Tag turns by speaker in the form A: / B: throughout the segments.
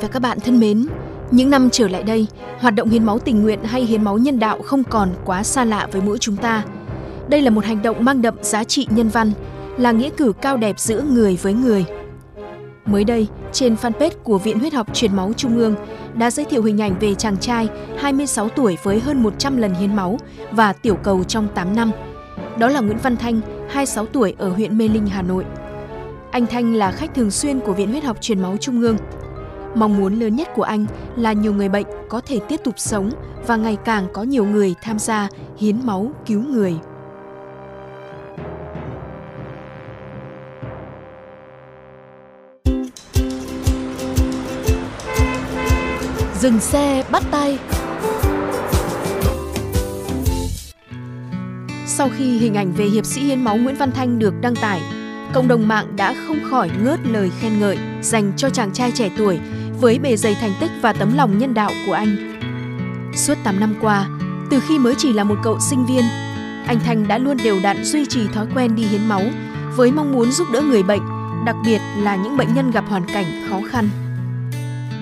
A: và các bạn thân mến, những năm trở lại đây, hoạt động hiến máu tình nguyện hay hiến máu nhân đạo không còn quá xa lạ với mỗi chúng ta. Đây là một hành động mang đậm giá trị nhân văn, là nghĩa cử cao đẹp giữa người với người. Mới đây, trên fanpage của Viện Huyết học Truyền máu Trung ương đã giới thiệu hình ảnh về chàng trai 26 tuổi với hơn 100 lần hiến máu và tiểu cầu trong 8 năm. Đó là Nguyễn Văn Thanh, 26 tuổi ở huyện Mê Linh, Hà Nội. Anh Thanh là khách thường xuyên của Viện Huyết học Truyền máu Trung ương. Mong muốn lớn nhất của anh là nhiều người bệnh có thể tiếp tục sống và ngày càng có nhiều người tham gia hiến máu cứu người. Dừng xe bắt tay Sau khi hình ảnh về hiệp sĩ hiến máu Nguyễn Văn Thanh được đăng tải, cộng đồng mạng đã không khỏi ngớt lời khen ngợi dành cho chàng trai trẻ tuổi với bề dày thành tích và tấm lòng nhân đạo của anh. Suốt 8 năm qua, từ khi mới chỉ là một cậu sinh viên, anh Thanh đã luôn đều đặn duy trì thói quen đi hiến máu với mong muốn giúp đỡ người bệnh, đặc biệt là những bệnh nhân gặp hoàn cảnh khó khăn.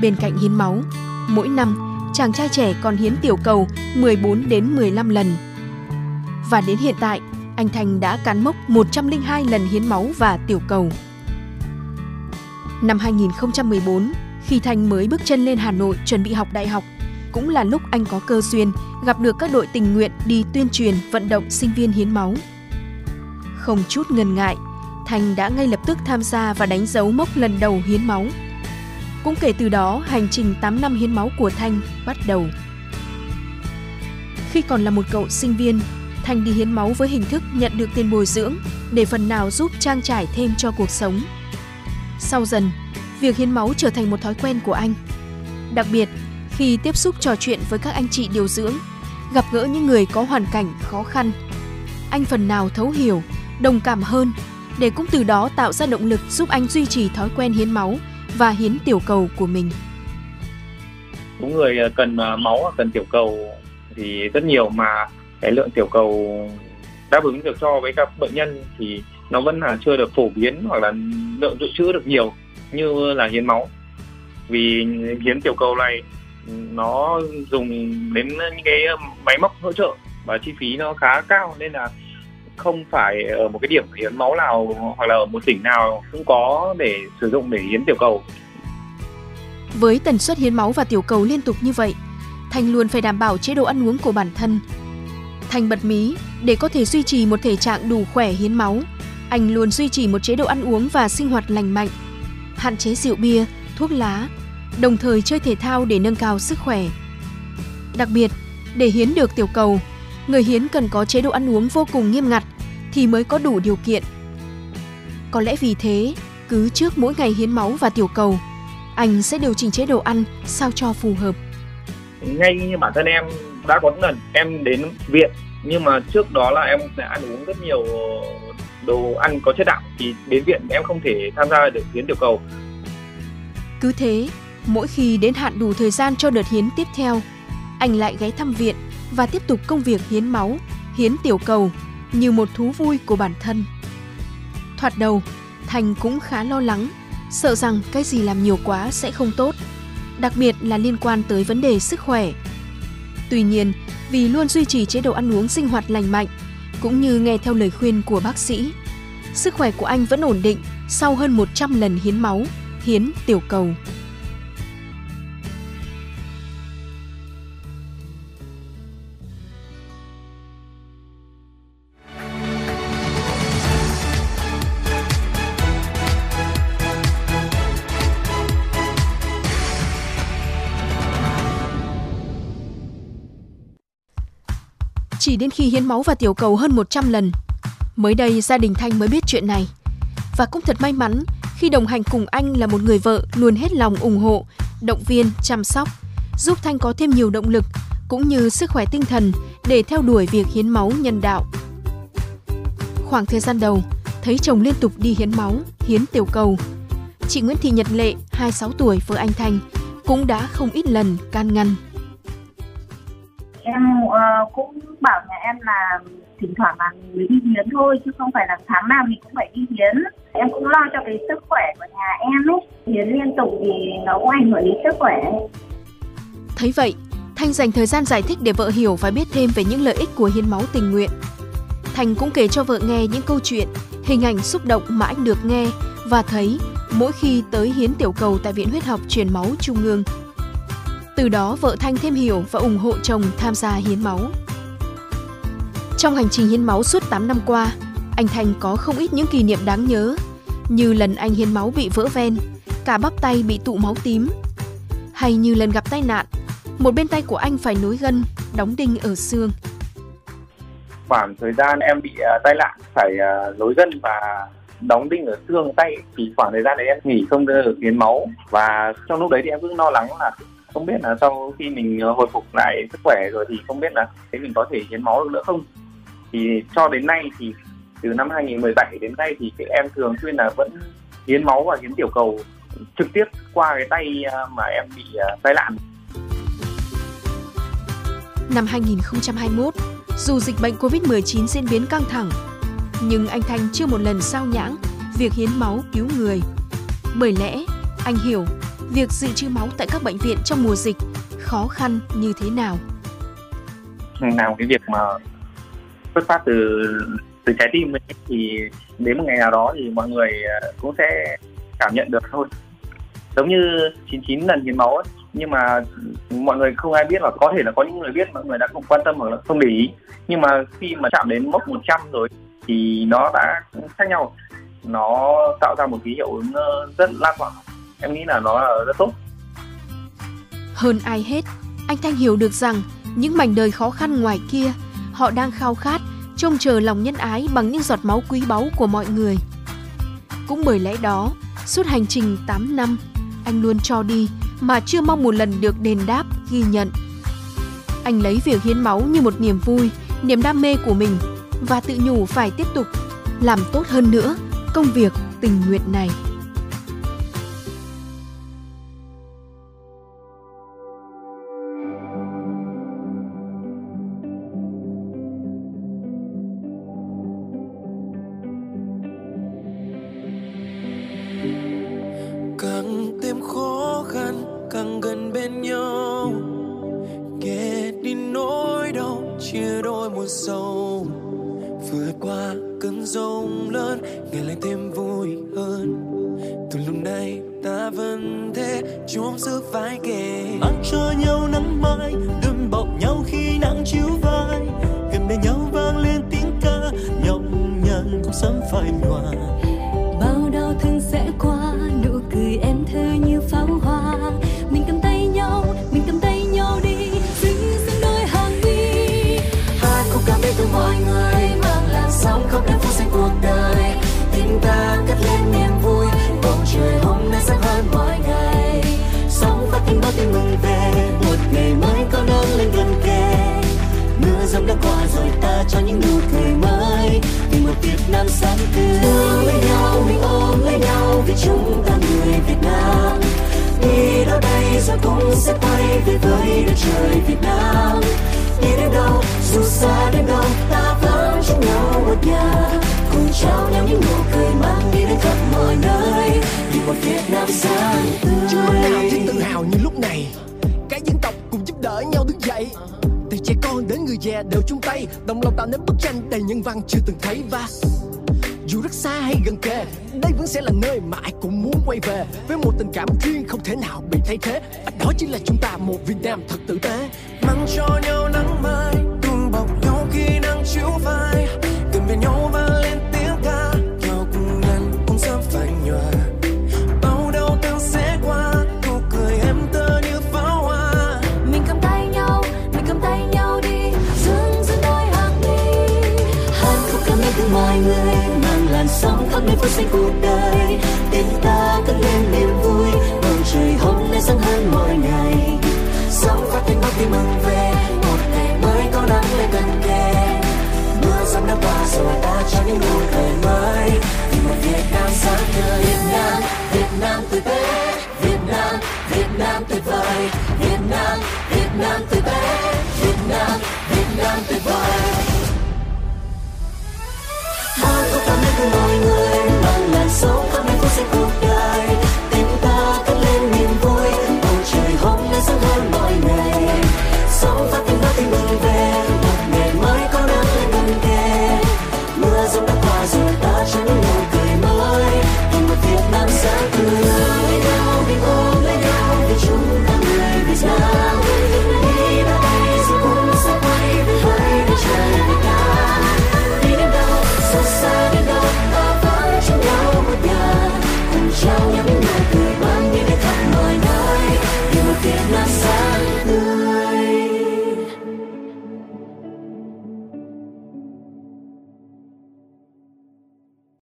A: Bên cạnh hiến máu, mỗi năm chàng trai trẻ còn hiến tiểu cầu 14 đến 15 lần. Và đến hiện tại, anh Thành đã cán mốc 102 lần hiến máu và tiểu cầu. Năm 2014, khi Thành mới bước chân lên Hà Nội chuẩn bị học đại học, cũng là lúc anh có cơ duyên gặp được các đội tình nguyện đi tuyên truyền vận động sinh viên hiến máu. Không chút ngần ngại, Thành đã ngay lập tức tham gia và đánh dấu mốc lần đầu hiến máu. Cũng kể từ đó, hành trình 8 năm hiến máu của Thanh bắt đầu. Khi còn là một cậu sinh viên, Thanh đi hiến máu với hình thức nhận được tiền bồi dưỡng để phần nào giúp trang trải thêm cho cuộc sống. Sau dần, việc hiến máu trở thành một thói quen của anh. Đặc biệt, khi tiếp xúc trò chuyện với các anh chị điều dưỡng, gặp gỡ những người có hoàn cảnh khó khăn, anh phần nào thấu hiểu, đồng cảm hơn để cũng từ đó tạo ra động lực giúp anh duy trì thói quen hiến máu và hiến tiểu cầu của mình.
B: những người ờ, cần ờ, máu cần tiểu cầu thì rất nhiều mà cái lượng tiểu cầu đáp ứng được cho với các bệnh nhân thì nó vẫn là chưa được phổ biến hoặc là lượng dự trữ được nhiều như là hiến máu. Vì hiến tiểu cầu này nó dùng đến những cái máy móc hỗ trợ và chi phí nó khá cao nên là không phải ở một cái điểm hiến máu nào hoặc là ở một tỉnh nào cũng có để sử dụng để hiến tiểu cầu.
A: Với tần suất hiến máu và tiểu cầu liên tục như vậy, Thành luôn phải đảm bảo chế độ ăn uống của bản thân. Thành bật mí, để có thể duy trì một thể trạng đủ khỏe hiến máu, anh luôn duy trì một chế độ ăn uống và sinh hoạt lành mạnh, hạn chế rượu bia, thuốc lá, đồng thời chơi thể thao để nâng cao sức khỏe. Đặc biệt, để hiến được tiểu cầu, người hiến cần có chế độ ăn uống vô cùng nghiêm ngặt thì mới có đủ điều kiện. Có lẽ vì thế, cứ trước mỗi ngày hiến máu và tiểu cầu, anh sẽ điều chỉnh chế độ ăn sao cho phù hợp.
B: ngay như bản thân em đã có những lần em đến viện nhưng mà trước đó là em đã ăn uống rất nhiều đồ ăn có chất đạm thì đến viện em không thể tham gia được hiến tiểu cầu
A: Cứ thế, mỗi khi đến hạn đủ thời gian cho đợt hiến tiếp theo, anh lại ghé thăm viện và tiếp tục công việc hiến máu, hiến tiểu cầu như một thú vui của bản thân. Thoạt đầu, Thành cũng khá lo lắng, sợ rằng cái gì làm nhiều quá sẽ không tốt, đặc biệt là liên quan tới vấn đề sức khỏe. Tuy nhiên, vì luôn duy trì chế độ ăn uống sinh hoạt lành mạnh, cũng như nghe theo lời khuyên của bác sĩ, sức khỏe của anh vẫn ổn định sau hơn 100 lần hiến máu, hiến tiểu cầu. Chỉ đến khi hiến máu và tiểu cầu hơn 100 lần, mới đây gia đình Thanh mới biết chuyện này. Và cũng thật may mắn khi đồng hành cùng anh là một người vợ luôn hết lòng ủng hộ, động viên, chăm sóc, giúp Thanh có thêm nhiều động lực cũng như sức khỏe tinh thần để theo đuổi việc hiến máu nhân đạo. Khoảng thời gian đầu, thấy chồng liên tục đi hiến máu, hiến tiểu cầu. Chị Nguyễn Thị Nhật Lệ, 26 tuổi, vợ anh Thanh, cũng đã không ít lần can ngăn
C: Em uh, cũng bảo
D: nhà
C: em là
D: thỉnh thoảng là
C: mới
D: đi hiến
C: thôi
D: chứ không phải là tháng nào mình cũng phải đi
C: hiến. Em cũng lo
D: cho cái
C: sức
D: khỏe của nhà em ấy.
C: Hiến liên tục thì
D: nó cũng ảnh hưởng
C: đến
D: sức khỏe.
A: Thấy vậy, Thanh dành thời gian giải thích để vợ hiểu và biết thêm về những lợi ích của hiến máu tình nguyện. Thành cũng kể cho vợ nghe những câu chuyện, hình ảnh xúc động mà anh được nghe và thấy mỗi khi tới hiến tiểu cầu tại Viện Huyết học truyền máu Trung ương. Từ đó vợ Thanh thêm hiểu và ủng hộ chồng tham gia hiến máu. Trong hành trình hiến máu suốt 8 năm qua, anh Thanh có không ít những kỷ niệm đáng nhớ, như lần anh hiến máu bị vỡ ven, cả bắp tay bị tụ máu tím, hay như lần gặp tai nạn, một bên tay của anh phải nối gân, đóng đinh ở xương.
B: Khoảng thời gian em bị à, tai nạn phải à, nối gân và đóng đinh ở xương tay thì khoảng thời gian đấy em nghỉ không được hiến máu và trong lúc đấy thì em cứ lo lắng là không biết là sau khi mình ờ, hồi phục lại sức khỏe rồi thì không biết là thế mình có thể hiến máu được nữa không thì cho đến nay thì từ năm 2017 đến nay thì em thường xuyên là vẫn hiến máu và hiến tiểu cầu trực tiếp qua cái tay ờ, mà em bị ờ, tai nạn
A: Năm 2021, dù dịch bệnh Covid-19 diễn biến căng thẳng, nhưng anh Thanh chưa một lần sao nhãng việc hiến máu cứu người. Bởi lẽ, anh hiểu việc dự trữ máu tại các bệnh viện trong mùa dịch khó khăn như thế nào.
B: Nào cái việc mà xuất phát từ từ trái tim ấy, thì đến một ngày nào đó thì mọi người à, cũng sẽ cảm nhận được thôi. Giống như 99 lần hiến máu ấy, nhưng mà mọi người không ai biết và có thể là có những người biết mọi người đã không quan tâm hoặc là không để ý nhưng mà khi mà chạm đến mốc 100 rồi thì nó đã khác nhau nó tạo ra một cái hiệu ứng rất lan tỏa em nghĩ là nó là rất tốt
A: hơn ai hết anh thanh hiểu được rằng những mảnh đời khó khăn ngoài kia họ đang khao khát trông chờ lòng nhân ái bằng những giọt máu quý báu của mọi người cũng bởi lẽ đó suốt hành trình 8 năm anh luôn cho đi mà chưa mong một lần được đền đáp, ghi nhận. Anh lấy việc hiến máu như một niềm vui, niềm đam mê của mình và tự nhủ phải tiếp tục làm tốt hơn nữa công việc tình nguyện này.
E: càng gần bên nhau ghét đi nỗi đau chia đôi một sầu vừa qua cơn rông lớn, ngày lại thêm vui hơn. Từ lúc này ta vẫn thế chúng giữ vai kề
F: mang cho nhau nắng mai đừng bọc nhau khi nắng chiếu vai. Gần bên nhau vang lên tiếng ca nhọc nhằn cũng sớm phai nhòa.
G: mãi về với đất trời Việt Nam. Đi đến đâu dù xa đến đâu ta vẫn chung nhau một nhà. Cùng trao nhau những nụ cười mang đi đến khắp mọi nơi. Vì một Việt Nam sáng tươi. Chưa lúc nào thấy
H: tự hào như lúc này cả dân tộc cùng giúp đỡ nhau đứng dậy từ trẻ con đến người già đều chung tay, đồng lòng tạo nên bức tranh đầy nhân văn chưa từng thấy và dù rất xa hay gần kề, đây vẫn sẽ là nơi mà ai cũng muốn quay về. Với một tình cảm riêng không thể nào bị thay thế. Đó chính là chúng ta, một việt nam thật tử tế.
E: Mang cho nhau nắng mơ
G: watch anyone.